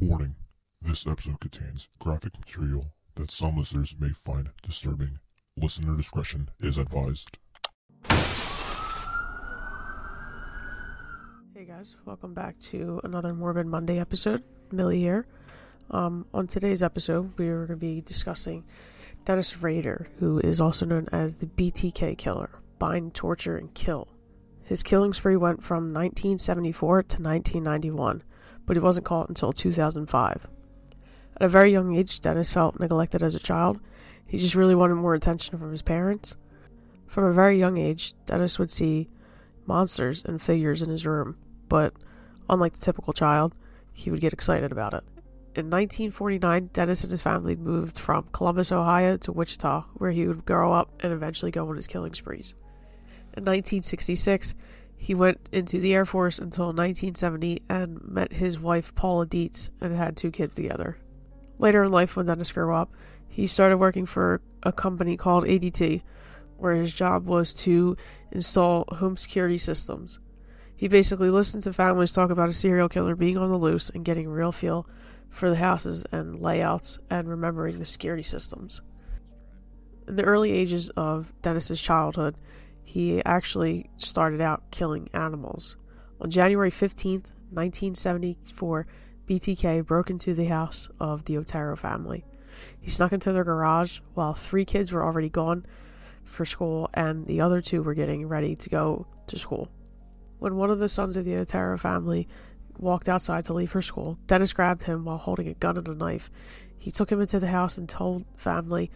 Warning this episode contains graphic material that some listeners may find disturbing. Listener discretion is advised. Hey guys, welcome back to another Morbid Monday episode. Millie here. Um, on today's episode, we are going to be discussing Dennis Rader, who is also known as the BTK killer bind, torture, and kill. His killing spree went from 1974 to 1991, but he wasn't caught until 2005. At a very young age, Dennis felt neglected as a child. He just really wanted more attention from his parents. From a very young age, Dennis would see monsters and figures in his room, but unlike the typical child, he would get excited about it. In 1949, Dennis and his family moved from Columbus, Ohio to Wichita, where he would grow up and eventually go on his killing sprees. In 1966, he went into the Air Force until 1970 and met his wife Paula Dietz and had two kids together. Later in life, when Dennis up, he started working for a company called ADT, where his job was to install home security systems. He basically listened to families talk about a serial killer being on the loose and getting a real feel for the houses and layouts and remembering the security systems. In the early ages of Dennis's childhood, he actually started out killing animals. On January 15th, 1974, BTK broke into the house of the Otero family. He snuck into their garage while three kids were already gone for school and the other two were getting ready to go to school. When one of the sons of the Otero family walked outside to leave for school, Dennis grabbed him while holding a gun and a knife. He took him into the house and told family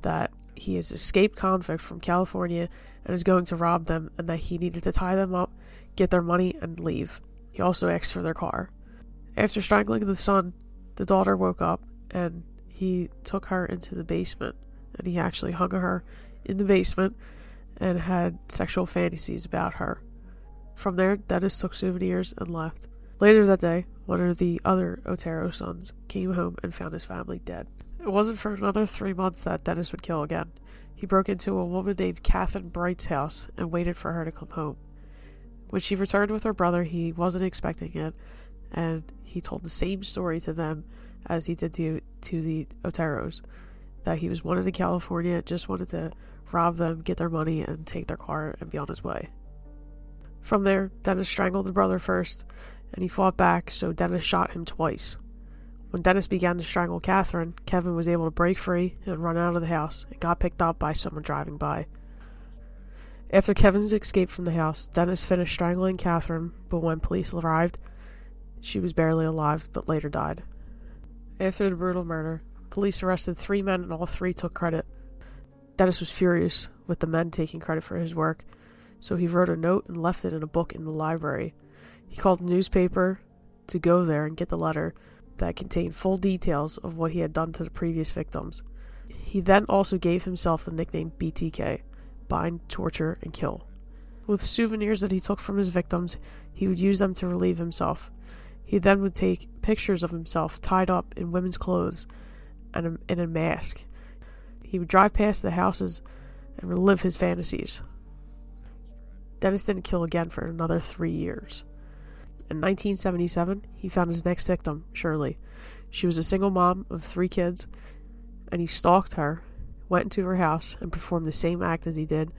that he is escaped convict from California and is going to rob them and that he needed to tie them up, get their money, and leave. He also asked for their car. After strangling the son, the daughter woke up and he took her into the basement and he actually hung her in the basement and had sexual fantasies about her. From there, Dennis took souvenirs and left. Later that day, one of the other Otero sons came home and found his family dead. It wasn't for another three months that Dennis would kill again. He broke into a woman named Kathryn Bright's house and waited for her to come home. When she returned with her brother, he wasn't expecting it, and he told the same story to them as he did to, to the Oteros that he was wanted in California, just wanted to rob them, get their money, and take their car and be on his way. From there, Dennis strangled the brother first, and he fought back, so Dennis shot him twice. When Dennis began to strangle Kathryn, Kevin was able to break free and run out of the house and got picked up by someone driving by. After Kevin's escape from the house, Dennis finished strangling Kathryn, but when police arrived, she was barely alive but later died. After the brutal murder, police arrested three men and all three took credit. Dennis was furious with the men taking credit for his work, so he wrote a note and left it in a book in the library. He called the newspaper to go there and get the letter that contained full details of what he had done to the previous victims. He then also gave himself the nickname BTK bind, torture, and kill. With souvenirs that he took from his victims, he would use them to relieve himself. He then would take pictures of himself tied up in women's clothes and in a mask. He would drive past the houses and relive his fantasies. Dennis didn't kill again for another three years. In 1977, he found his next victim, Shirley. She was a single mom of three kids, and he stalked her, went into her house, and performed the same act as he did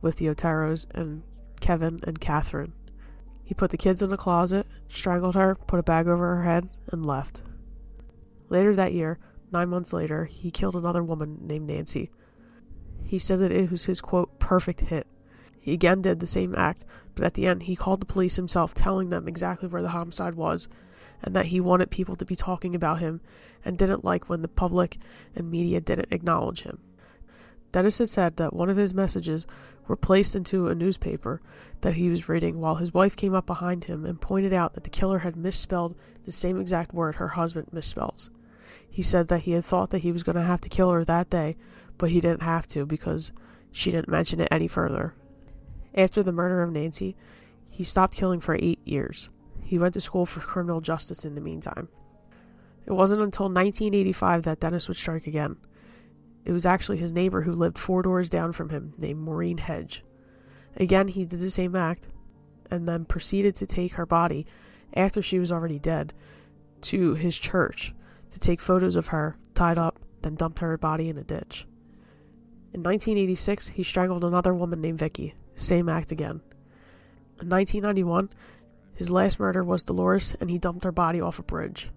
with the Oteros and Kevin and Kathryn. He put the kids in a closet, strangled her, put a bag over her head, and left. Later that year, nine months later, he killed another woman named Nancy. He said that it was his quote, perfect hit. He again did the same act, but at the end he called the police himself, telling them exactly where the homicide was, and that he wanted people to be talking about him, and didn't like when the public and media didn't acknowledge him. Dennis had said that one of his messages were placed into a newspaper that he was reading while his wife came up behind him and pointed out that the killer had misspelled the same exact word her husband misspells. He said that he had thought that he was going to have to kill her that day, but he didn't have to because she didn't mention it any further. After the murder of Nancy, he stopped killing for eight years. He went to school for criminal justice in the meantime. It wasn't until 1985 that Dennis would strike again. It was actually his neighbor who lived four doors down from him, named Maureen Hedge. Again, he did the same act, and then proceeded to take her body, after she was already dead, to his church to take photos of her tied up, then dumped her body in a ditch. In 1986, he strangled another woman named Vicky. Same act again. In 1991, his last murder was Dolores, and he dumped her body off a bridge.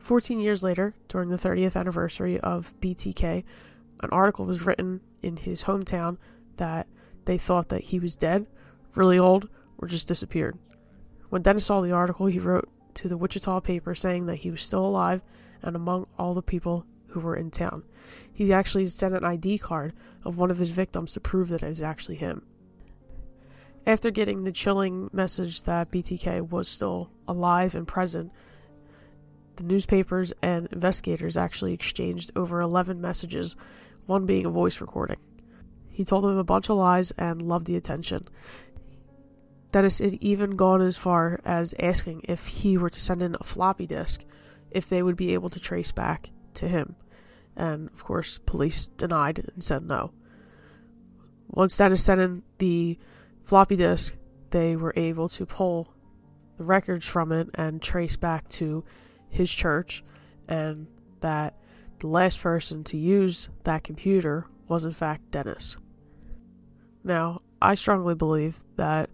14 years later, during the 30th anniversary of BTK, an article was written in his hometown that they thought that he was dead, really old, or just disappeared. When Dennis saw the article, he wrote to the Wichita paper saying that he was still alive and among all the people who were in town. He actually sent an ID card of one of his victims to prove that it was actually him. After getting the chilling message that BTK was still alive and present, the newspapers and investigators actually exchanged over 11 messages, one being a voice recording. He told them a bunch of lies and loved the attention. Dennis had even gone as far as asking if he were to send in a floppy disk, if they would be able to trace back to him. And of course, police denied and said no. Once Dennis sent in the floppy disk, they were able to pull the records from it and trace back to his church, and that the last person to use that computer was in fact Dennis. Now, I strongly believe that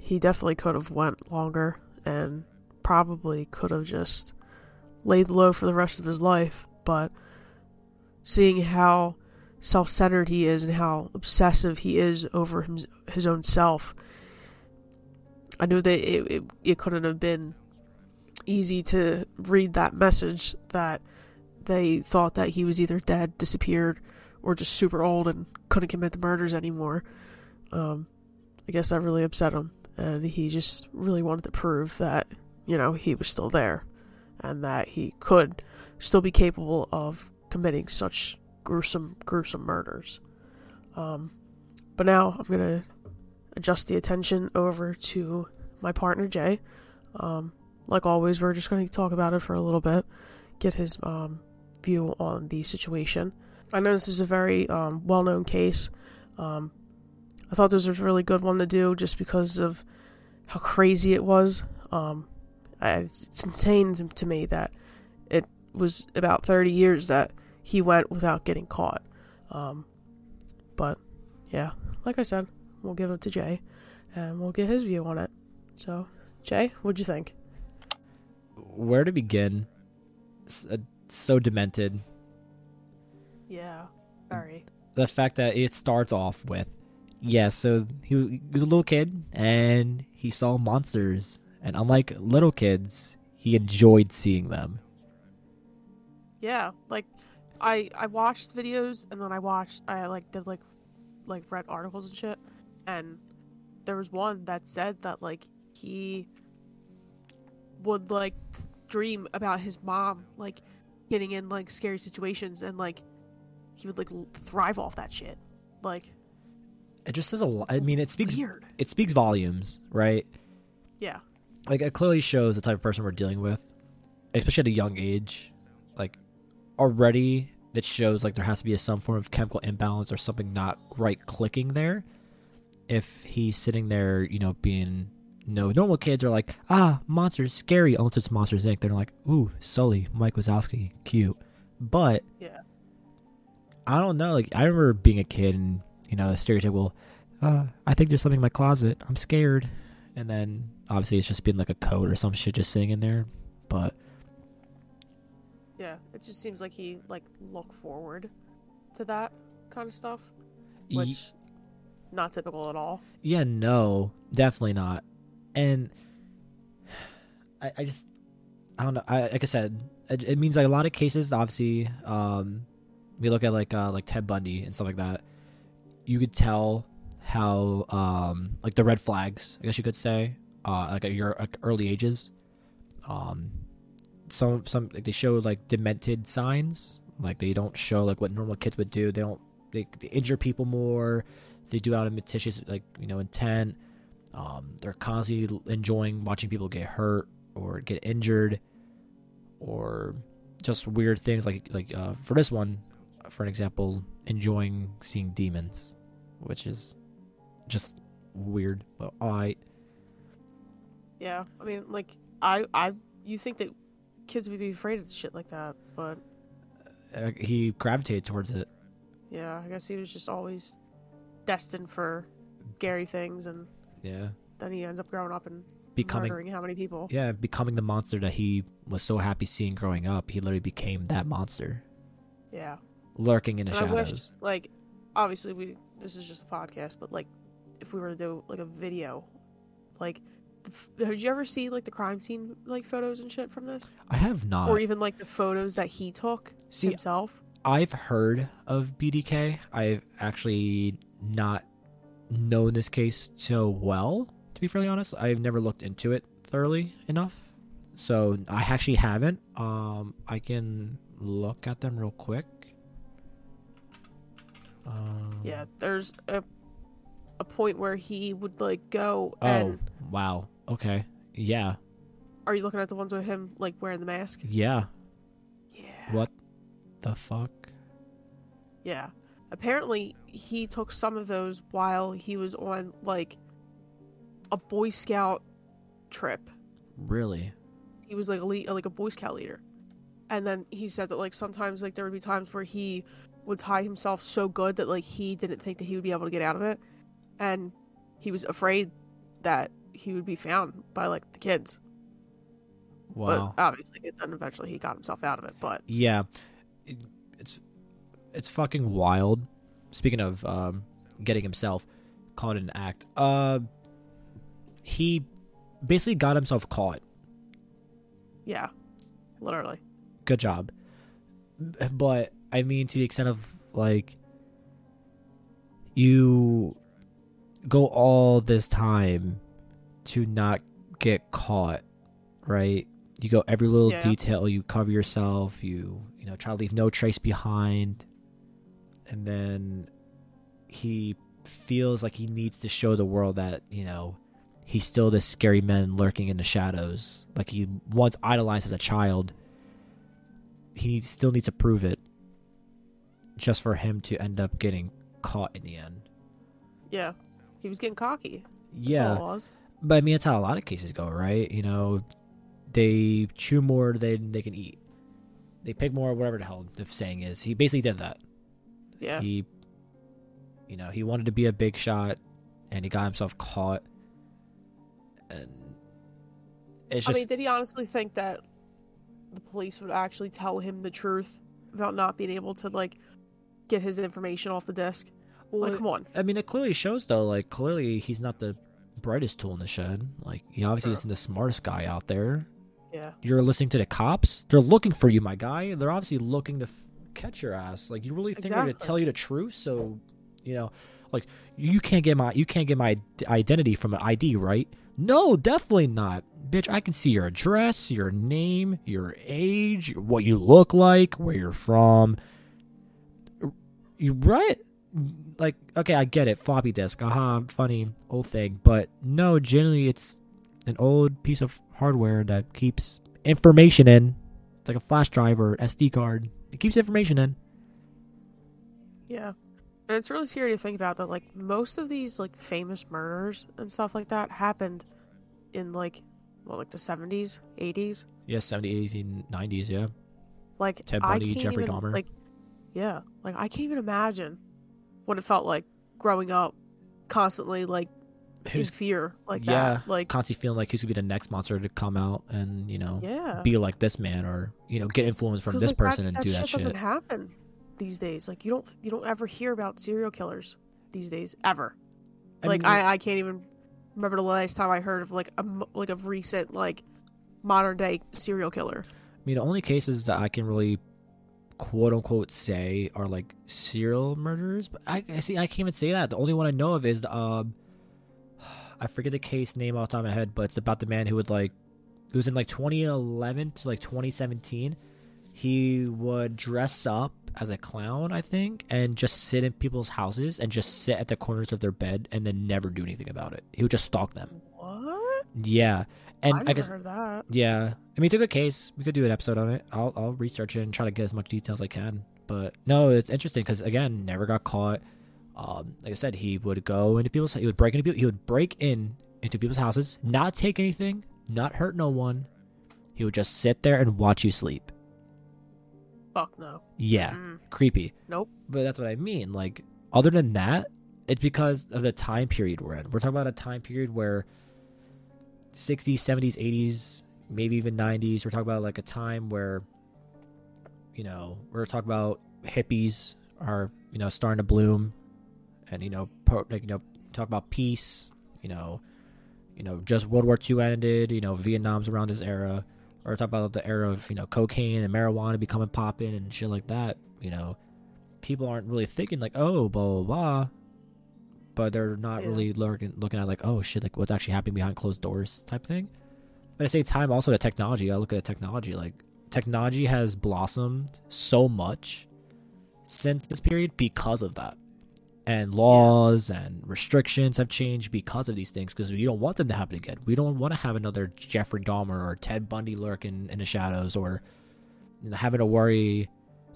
he definitely could have went longer and probably could have just laid low for the rest of his life, but seeing how self-centered he is and how obsessive he is over his, his own self, I knew that it, it, it couldn't have been easy to read that message that they thought that he was either dead, disappeared, or just super old and couldn't commit the murders anymore. Um, I guess that really upset him and he just really wanted to prove that you know he was still there and that he could still be capable of committing such gruesome gruesome murders. Um, but now i'm going to adjust the attention over to my partner jay. Um, like always we're just going to talk about it for a little bit get his um, view on the situation. I know this is a very um, well-known case. Um, I thought this was a really good one to do just because of how crazy it was. Um, I, it's insane to me that it was about 30 years that he went without getting caught. Um, but yeah, like I said, we'll give it to Jay and we'll get his view on it. So, Jay, what'd you think? Where to begin? So demented. Yeah, very. The fact that it starts off with yeah, so he, he was a little kid and he saw monsters. And unlike little kids, he enjoyed seeing them. Yeah, like I I watched videos and then I watched I like did like like read articles and shit and there was one that said that like he would like dream about his mom like getting in like scary situations and like he would like thrive off that shit. Like it just says a lot. I mean, it speaks Weird. it speaks volumes, right? Yeah. Like it clearly shows the type of person we're dealing with, especially at a young age. Like already, that shows like there has to be a, some form of chemical imbalance or something not right clicking there. If he's sitting there, you know, being no normal kids are like, ah, monsters scary. Unless it's Monsters Inc. They're like, ooh, Sully, Mike Wazowski, cute. But yeah, I don't know. Like I remember being a kid and you know, a stereotypical, uh, I think there's something in my closet. I'm scared. And then obviously it's just been like a code or some shit just sitting in there. But yeah, it just seems like he like look forward to that kind of stuff, which Ye- not typical at all. Yeah, no, definitely not. And I, I just I don't know. I like I said, it, it means like a lot of cases. Obviously, um, we look at like uh, like Ted Bundy and stuff like that you could tell how um like the red flags, I guess you could say, uh like your like, early ages. Um some some like they show like demented signs. Like they don't show like what normal kids would do. They don't they, they injure people more. They do out of malicious like, you know, intent. Um they're constantly enjoying watching people get hurt or get injured or just weird things like like uh, for this one for an example enjoying seeing demons which is just weird. But I. Yeah, I mean, like I I you think that kids would be afraid of shit like that, but Uh, he gravitated towards it. yeah, I guess he was just always destined for scary things, and Yeah, then he ends up growing up and becoming murdering how many people? yeah becoming the monster that he was so happy seeing growing up. He literally became that monster, Yeah. lurking in the And shadows. wish, like, obviously we this is just a podcast, but like, if we were to do like a video, like, did you ever see like the crime scene like photos and shit from this, I have not. or even like the photos that he took See, himself? I've heard of BDK. I've actually not known this case so well, to be fairly honest. I've never looked into it thoroughly enough. So I actually haven't. Um I can look at them real quick. Um, Yeah, there's a a point where he would like go Oh, and wow. Okay. Yeah. are you looking at the ones with him like wearing the mask? Yeah. Yeah. What the fuck? Yeah. Apparently, he took some of those while he was on like a Boy Scout trip. Really? He was like a lead, like a Boy Scout leader, and then he said that like sometimes like there would be times where he would tie himself so good that like he didn't think that he would be able to get out of it, and he was afraid that he would be found by like the kids. Wow. But obviously, then eventually he got himself out of it. But Yeah, it, it's it's fucking wild. Speaking of um, getting himself caught in an act, uh, he basically got himself caught. yeah, literally. Good job, but I mean to the extent of like you go all this time to not get caught, right? You go every little Yeah. detail, you cover yourself, you you know, try to leave no trace behind. And then he feels like he needs to show the world that, you know, he's still this scary man lurking in the shadows. Like he once idolized as a child. He still needs to prove it just for him to end up getting caught in the end. Yeah, he was getting cocky. That's Yeah. All it was. But I mean, that's how a lot of cases go, right? You know, they chew more than they can eat. They pick more, whatever the hell the saying is. He basically did that. Yeah. He, you know, he wanted to be a big shot, and he got himself caught. And it's just. I mean, did he honestly think that the police would actually tell him the truth about not being able to like get his information off the disk? well, like, come on. I mean, it clearly shows though. Like, clearly he's not the brightest tool in the shed. Like, he obviously Sure. isn't the smartest guy out there. Yeah. you're listening to the cops. They're looking for you, my guy. They're obviously looking to f- catch your ass. Like you really think they're gonna tell you the truth? So, you know, like you can't get my you can't get my identity from an ID, right? No, definitely not, bitch. I can see your address, your name, your age, what you look like, where you're from. You right? Like, okay, I get it. Floppy disk, aha, funny old thing. But no, generally, it's an old piece of hardware that keeps information in. It's like a flash drive or SD card. It keeps information in. Yeah. And it's really scary to think about that like most of these like famous murders and stuff like that happened in like what like the 70s, 80s. Yes, 70s, 80s, and 90s, yeah. Like Ted Bundy, Jeffrey even, Dahmer. Like yeah, like I can't even imagine what it felt like growing up constantly like in fear like yeah, that. Like constantly feeling like who's gonna be the next monster to come out and, you know, yeah. be like this man or, you know, get influence from this like, that- person and that do shit that doesn't shit. happen these days. Like you don't you don't ever hear about serial killers these days ever. I like mean, I, I can't even remember the last time I heard of like a like a recent like modern day serial killer. I mean, the only cases that I can really quote unquote say are like serial murderers. But I, I see, I can't even say that. The only one I know of is um, I forget the case name off the top of my head, but it's about the man who would like, it was in like 2011 to like 2017. He would dress up as a clown, I think, and just sit in people's houses and just sit at the corners of their bed and then never do anything about it. He would just stalk them. What? Yeah, and I I never guess heard that. yeah, I mean, it's a good case. We could do an episode on it. I'll I'll research it and try to get as much detail as I can. But no, it's interesting because again, never got caught. Um, like I said, he would go into people's. He would break into people. He would break in into people's houses, not take anything, not hurt no one. He would just sit there and watch you sleep. Fuck no. Yeah, Mm, creepy. nope. But that's what I mean. Like, other than that, it's because of the time period we're in. We're talking about a time period where 60s, 70s, 80s, maybe even 90s. We're talking about like a time where, you know, we're talking about hippies are, you know, starting to bloom and, you know, pro, like, you know, talk about peace, you know, you know, just World War II ended, you know, Vietnam's around this era. Or talk about the era of, you know, cocaine and marijuana becoming popping and shit like that, you know people aren't really thinking like, oh, blah blah blah, but they're not Yeah. really looking looking at like, oh shit, like what's actually happening behind closed doors type thing. But at the same time, also the technology. I look at the technology. Like technology has blossomed so much since this period because of that, and laws and restrictions have changed because of these things. Because we don't want them to happen again. We don't want to have another Jeffrey Dahmer or Ted Bundy lurking in the shadows, or you know, having to worry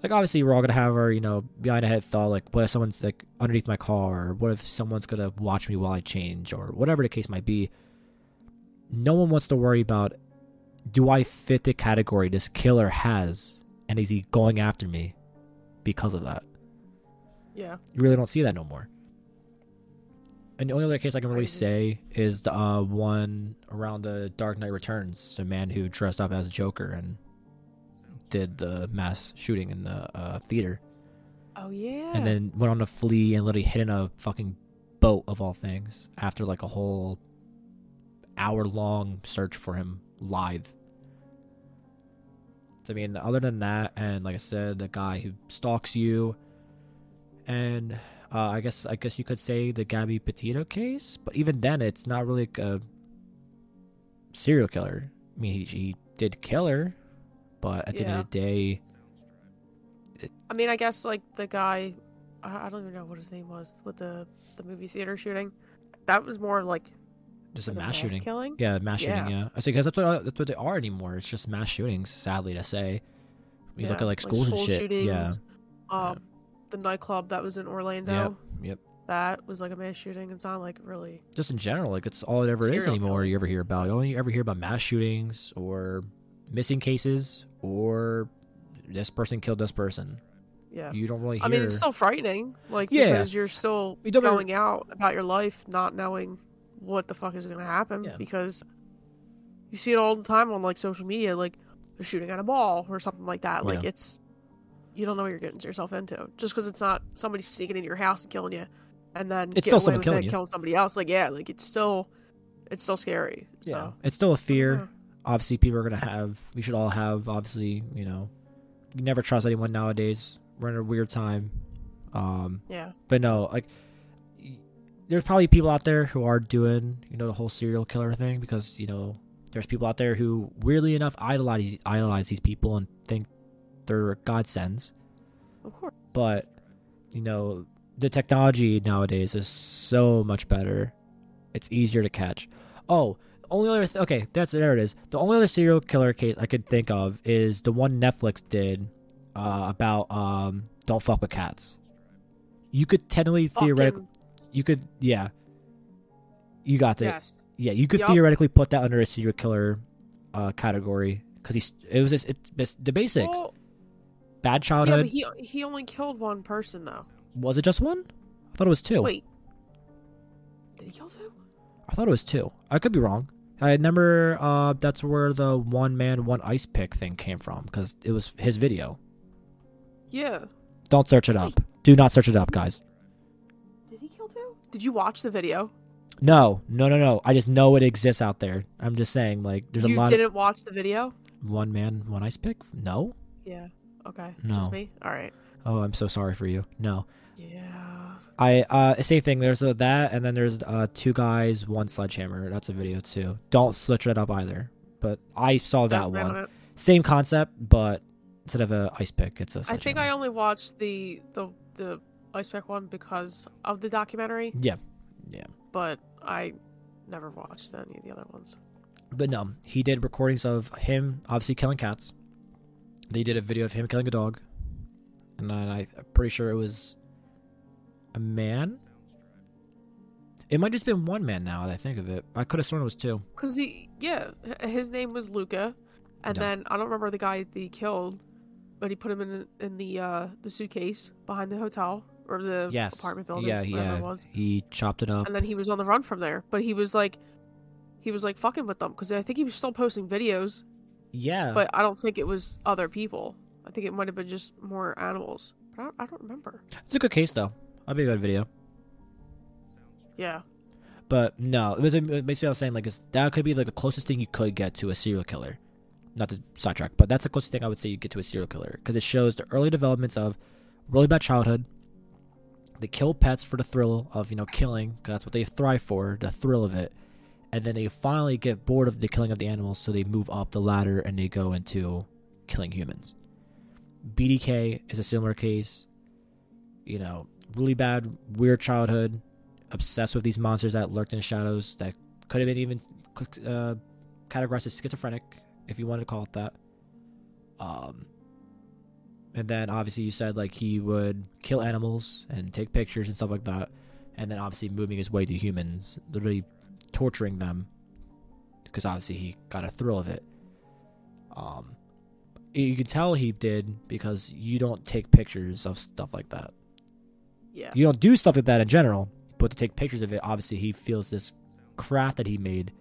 like obviously we're all gonna have our you know behind a head thought like what if someone's like underneath my car? Or what if someone's gonna watch me while i change? Or whatever the case might be. No one wants to worry about do i fit the category this killer has? And is he going after me because of that? Yeah. you really don't see that no more. And the only other case i can really say is the uh, one around the dark knight returns the man who dressed up as a joker and did the mass shooting in the uh, theater Oh yeah. and then went on to flee and literally hid in a fucking boat of all things after like a whole hour long search for him live. So, I mean, other than that, and like I said, the guy who stalks you, and uh, I guess I guess you could say the Gabby Petito case, but even then, it's not really like a serial killer. I mean, he, he did kill her, but at the end of the day, I mean, I guess like the guy, I don't even know what his name was with the the movie theater shooting. That was more like just a like mass shooting. killing. Yeah, mass Yeah. shooting. Yeah, I say because that's what that's what they are anymore. It's just mass shootings. Sadly to say, you look at like schools and school shit. Shootings, Yeah, Um, the nightclub that was in Orlando. Yep, yep. That was like a mass shooting. It's not like really. just in general, like it's all it ever is anymore. killing. You ever hear about? You only ever hear about mass shootings or missing cases or this person killed this person. Yeah. You don't really hear. I mean, it's still frightening. Like Yeah. because you're still You ever- going out about your life, not knowing what the fuck is going to happen. Yeah. Because you see it all the time on like social media, like they're shooting at a ball or something like that. Like Yeah. it's you don't know what you're getting yourself into just because it's not somebody sneaking into your house and killing you, and then It's still someone killing it, you. killing somebody else. Like yeah, like it's still it's still scary. yeah, So, it's still a fear. yeah. Obviously, people are gonna have. We should all have. Obviously, you know, you never trust anyone nowadays. We're in a weird time. Um, yeah. but no, like there's probably people out there who are doing, you know, the whole serial killer thing because you know there's people out there who weirdly enough idolize idolize these people and think they're godsends. Of course. But you know, the technology nowadays is so much better. It's easier to catch. Oh, only other th- okay, that's there it is. The only other serial killer case I could think of is the one Netflix did uh, about um, don't fuck with cats. You could technically theoretically, you could yeah. You got it. Yes. Yeah, you could Yup. theoretically put that under a serial killer uh, category because he's it was just, it's the basics. Well, Bad yeah, childhood. but he he only killed one person though. Was it just one? I thought it was two. Wait. Did he kill two? I thought it was two. I could be wrong. I remember uh, that's where the one man, one ice pick thing came from because it was his video. Yeah. Don't search it up. Do not search it up, guys. Did he kill two? Did you watch the video? No, no, no, no. I just know it exists out there. I'm just saying, like, there's you a lot You didn't watch the video? one man, one ice pick. No. Yeah. Okay. No. Just me? All right. Oh, I'm so sorry for you. No. Yeah. I uh same thing. There's a, that, and then there's uh two guys, one sledgehammer. That's a video too. Don't switch it up either. But I saw that one. Same concept, but instead of a ice pick, it's a. I think. I only watched the the the ice pick one because of the documentary, Yeah, yeah. but I never watched any of the other ones. But no, he did recordings of him obviously killing cats. They did a video of him killing a dog, and then I, I'm pretty sure it was a man. It might just been one man now that I think of it. I could have sworn it was two. Cause he, yeah, his name was Luka, And No. then I don't remember the guy that he killed, but he put him in in the uh the suitcase behind the hotel or the yes. apartment building, yeah, whatever yeah. it was. He chopped it up. And then he was on the run from there. But he was like, he was like fucking with them because I think he was still posting videos, yeah. but I don't think it was other people. I think it might have been just more animals. But I don't, I don't remember. it's a good case though. I'll be a good video. Yeah. But no, it was it me I was saying like that could be like the closest thing you could get to a serial killer. Not to sidetrack, but that's the closest thing I would say you get to a serial killer because it shows the early developments of really bad childhood. They kill pets for the thrill of you know killing, cause that's what they thrive for, the thrill of it, and then they finally get bored of the killing of the animals, so they move up the ladder and they go into killing humans. BDK is a similar case. You know, really bad, weird childhood, obsessed with these monsters that lurked in the shadows that could have been even uh, categorized as schizophrenic, if you wanted to call it that. Um, and then obviously you said like he would kill animals and take pictures and stuff like that, and then obviously moving his way to humans, literally torturing them, because obviously he got a thrill of it. Um, you can tell he did because you don't take pictures of stuff like that. Yeah. You don't do stuff like that in general, but to take pictures of it, obviously he feels this craft that he made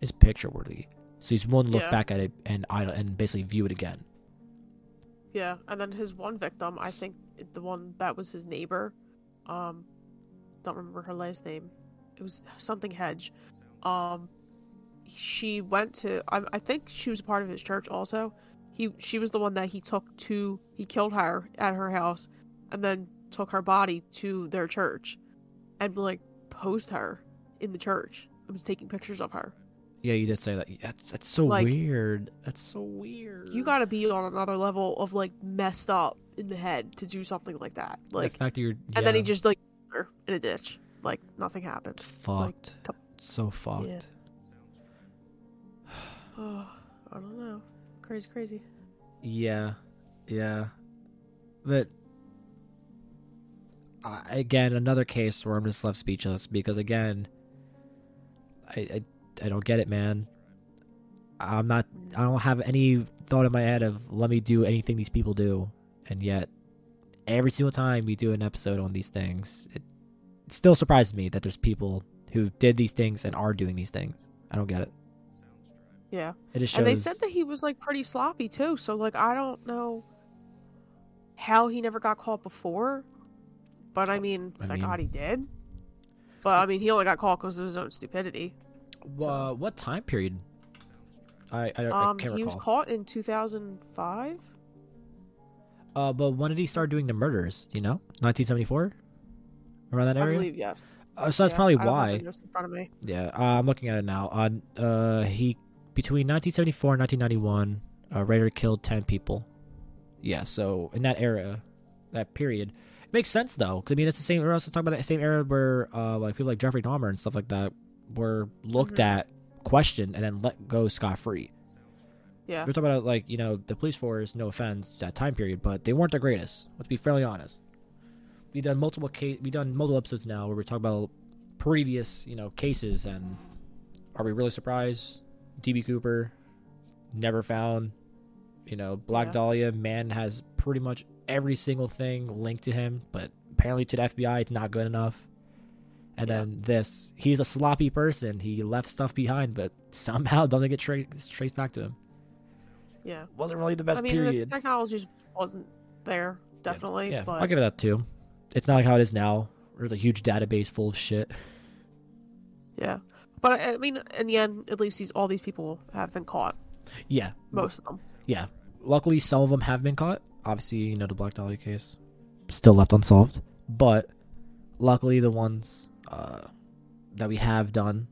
is picture worthy. So he's willing to look Yeah. back at it and idle and basically view it again. Yeah, and then his one victim, I think the one that was his neighbor, um, don't remember her last name. It was something Hedge. Um, she went to. I, I think she was a part of his church also. He, she was the one that he took to. He killed her at her house, and then took her body to their church, and like posed her in the church. and was taking pictures of her. Yeah, you did say that. That's that's so Like- weird. That's so weird. You got to be on another level of like messed up in the head to do something like that. Like the fact that you're and then he just like her in a ditch like nothing happened fucked. couple- so fucked. Yeah. oh i don't know crazy crazy Yeah, yeah, but uh, again, another case where I'm just left speechless because again, I, I I don't get it, man. I'm not. I don't have any thought in my head of let me do anything these people do, and yet every single time we do an episode on these things, it, it still surprises me that there's people who did these things and are doing these things. I don't get it. yeah It just shows. and they said that he was like pretty sloppy too so like i don't know how he never got caught before but i mean I mean- god he did but i mean he only got caught because of his own stupidity Wha- what time period? I I, I um can't he recall. was caught in 2005 Uh, but when did he start doing the murders? You know, 1974, around that area. i believe yes Uh, so that's Yeah, probably I why. the notes in front of me Yeah, uh, I'm looking at it now. Uh, uh, he between 1974 and 1991, uh, Rader killed 10 people. Yeah, so in that era, that period, makes sense though, because I mean, it's the same. We're also talking about that same era where, uh, like people like Jeffrey Dahmer and stuff like that were looked Mhm. at, questioned, and then let go scot free. yeah We're talking about like you know the police force. No offense, that time period, but they weren't the greatest. Let's be fairly honest. We've done multiple case. We've done multiple episodes now where we're talking about previous you know cases, and are we really surprised? DB Cooper, never found. You know, Black Yeah. Dahlia, man has pretty much every single thing linked to him, but apparently to the FBI, it's not good enough. And Yeah. then this, he's a sloppy person. He left stuff behind, but somehow doesn't get tra- traced back to him yeah wasn't really the best i mean period. the technology just wasn't there definitely yeah, but I'll give it up too. It's not like how it is now. There's a huge database full of shit. Yeah, but I I mean, in the end, at least these all these people have been caught. Yeah, Most of them. yeah. Luckily, some of them have been caught. Obviously, you know the Black Dahlia case still left unsolved, but luckily the ones uh, that we have done,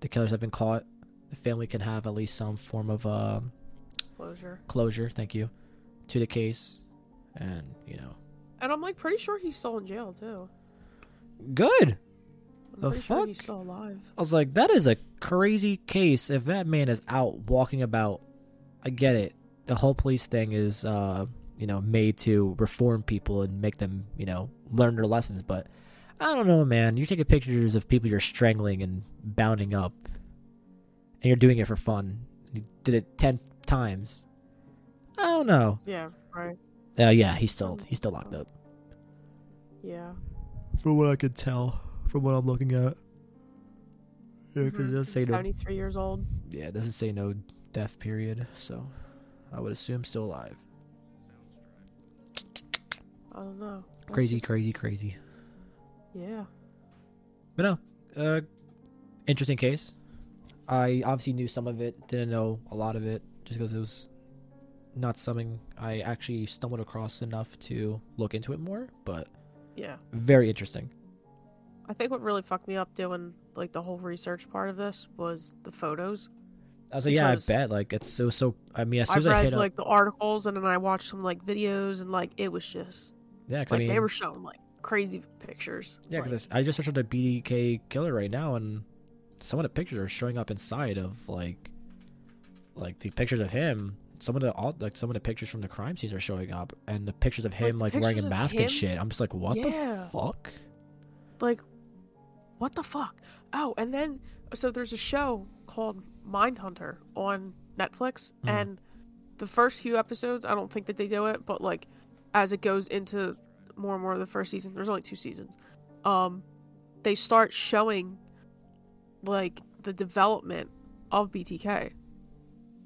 the killers have been caught. The family can have at least some form of um, Closure. closure. Thank you to the case, and you know, And I'm like pretty sure he's still in jail too. good. I'm The pretty sure he's still alive. I was like, that is a crazy case. If that man is out walking about, I get it. The whole police thing is, uh, you know, made to reform people and make them, you know, learn their lessons. But I don't know, man. You're taking pictures of people you're strangling and bounding up, and you're doing it for fun. You did it 10, times. I don't know. Yeah, right. Uh, yeah, he's still he's still locked up. Yeah. From what I could tell, from what I'm looking at. Yeah, Mhm. it doesn't say no. 73 years old. Yeah, it doesn't say no death period, so I would assume still alive. I don't know. That's Crazy, just- crazy, crazy. Yeah. But no, uh, interesting case. I obviously knew some of it, didn't know a lot of it, just because it was not something I actually stumbled across enough to look into it more. But Yeah. very interesting. I think what really fucked me up doing like the whole research part of this was the photos. I was like, yeah, I bet. Like it's so so. I mean, as soon I've as I read hit like up, the articles and then I watched some like videos and like it was just yeah, like I mean, they were showing like crazy pictures. yeah, Like, because I just searched the BDK killer right now, and some of the pictures are showing up inside of like, like the pictures of him. Some of the all like some of the pictures from the crime scenes are showing up, and the pictures of him the like, wearing a mask and shit. I'm just like, what the fuck? like what the fuck? Oh, and then so there's a show called Mindhunter on Netflix Mhm. and the first few episodes, I don't think that they do it, but like as it goes into more and more of the first season, there's only two seasons. Um they start showing like the development of BTK.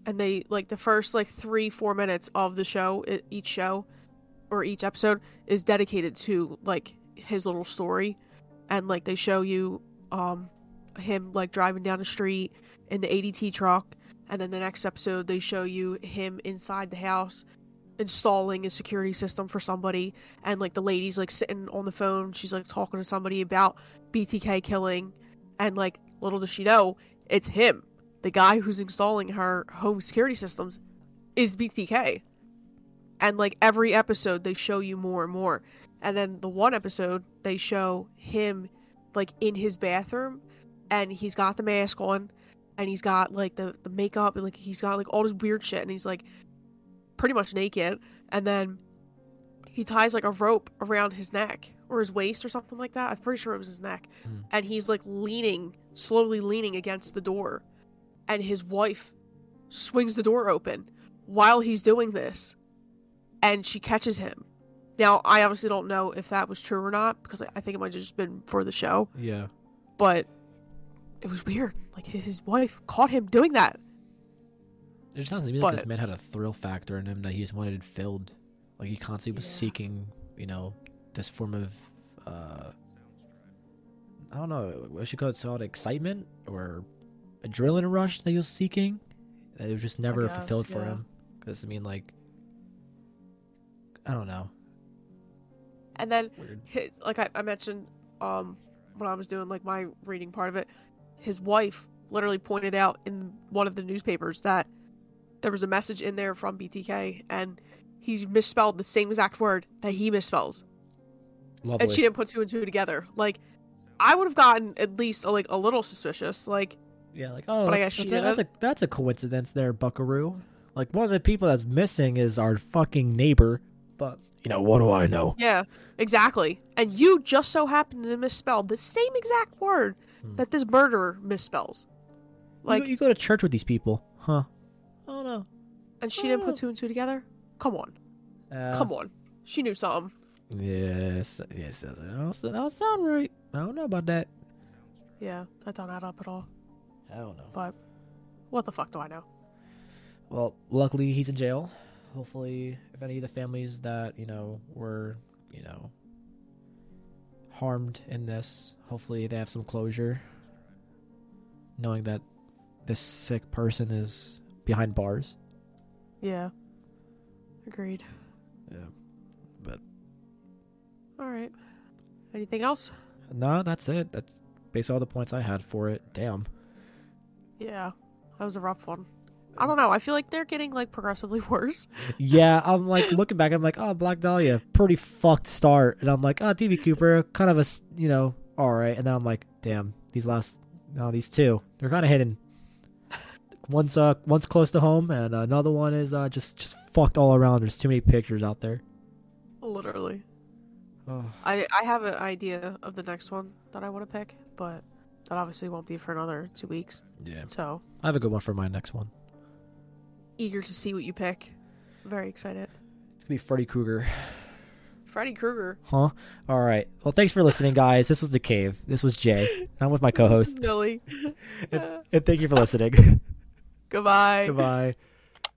And they like the first like 3 4 minutes of the show, each show or each episode is dedicated to like his little story and like they show you um him like driving down the street in the ADT truck and then the next episode they show you him inside the house installing a security system for somebody and like the lady's like sitting on the phone she's like talking to somebody about BTK killing and like little does she know it's him. The guy who's installing her home security systems is BTK and like every episode they show you more and more. And then the one episode they show him like in his bathroom and he's got the mask on and he's got like the, the makeup and like he's got like all this weird shit and he's like pretty much naked and then he ties like a rope around his neck or his waist or something like that i'm pretty sure it was his neck Hmm. and he's like leaning slowly leaning against the door and his wife swings the door open while he's doing this and she catches him now i obviously don't know if that was true or not because i I think it might have just been for the show Yeah. but it was weird. Like his wife caught him doing that. It just sounds to me like this man had a thrill factor in him that he just wanted it filled. Like he constantly was Yeah. seeking, you know, this form of uh I don't know, what should call it called excitement or a adrenaline rush that he was seeking. That it was just never guess, fulfilled for him. Because I mean, like, I don't know. And then, Weird. hi- like I, I mentioned, um, when I was doing like my reading part of it, his wife literally pointed out in one of the newspapers that there was a message in there from BTK, and he misspelled the same exact word that he misspells, Lovely. and she didn't put two and two together. Like, I would have gotten at least like a little suspicious. Like, Yeah, like oh, But I that's, guess she that's, a, that's a that's a coincidence there, Buckaroo. Like one of the people that's missing is our fucking neighbor. But you know what do I know? yeah, exactly. And you just so happened to misspell the same exact word Hmm. that this murderer misspells. Like Like, you, go to church with these people, huh? Oh no. and she didn't Oh. put two and two together. Come on, Uh, come on. She knew something. Yes, yes, that don't, that don't sound right. I don't know about that. Yeah, that don't add up at all. I don't know. But what the fuck do I know? Well, luckily he's in jail. Hopefully, if any of the families that you know were, you know, harmed in this, hopefully they have some closure, knowing that this sick person is behind bars. Yeah. Agreed. Yeah, but All right. Anything else? no, that's it. That's basically all the points I had for it. Damn. Yeah, that was a rough one. I don't know. I feel like they're getting like progressively worse. Yeah, I'm like looking back. I'm like, oh, Black Dahlia, pretty fucked start, and I'm like, oh, DB Cooper, kind of a, s- you know, all right. And then I'm like, damn, these last, no, these two, they're kind of hidden. One's uh, one's close to home, and another one is uh, just just fucked all around. There's too many pictures out there. Literally. Oh, I I have an idea of the next one that I want to pick, but that obviously won't be for another two weeks. yeah, So I have a good one for my next one. eager to see what you pick. Very excited. It's gonna be Freddy Krueger. Freddy Krueger. Huh? All right. Well, thanks for listening, guys. This was the cave. This was Jay. I'm with my co-host, Millie. and, and thank you for listening. Goodbye. Goodbye.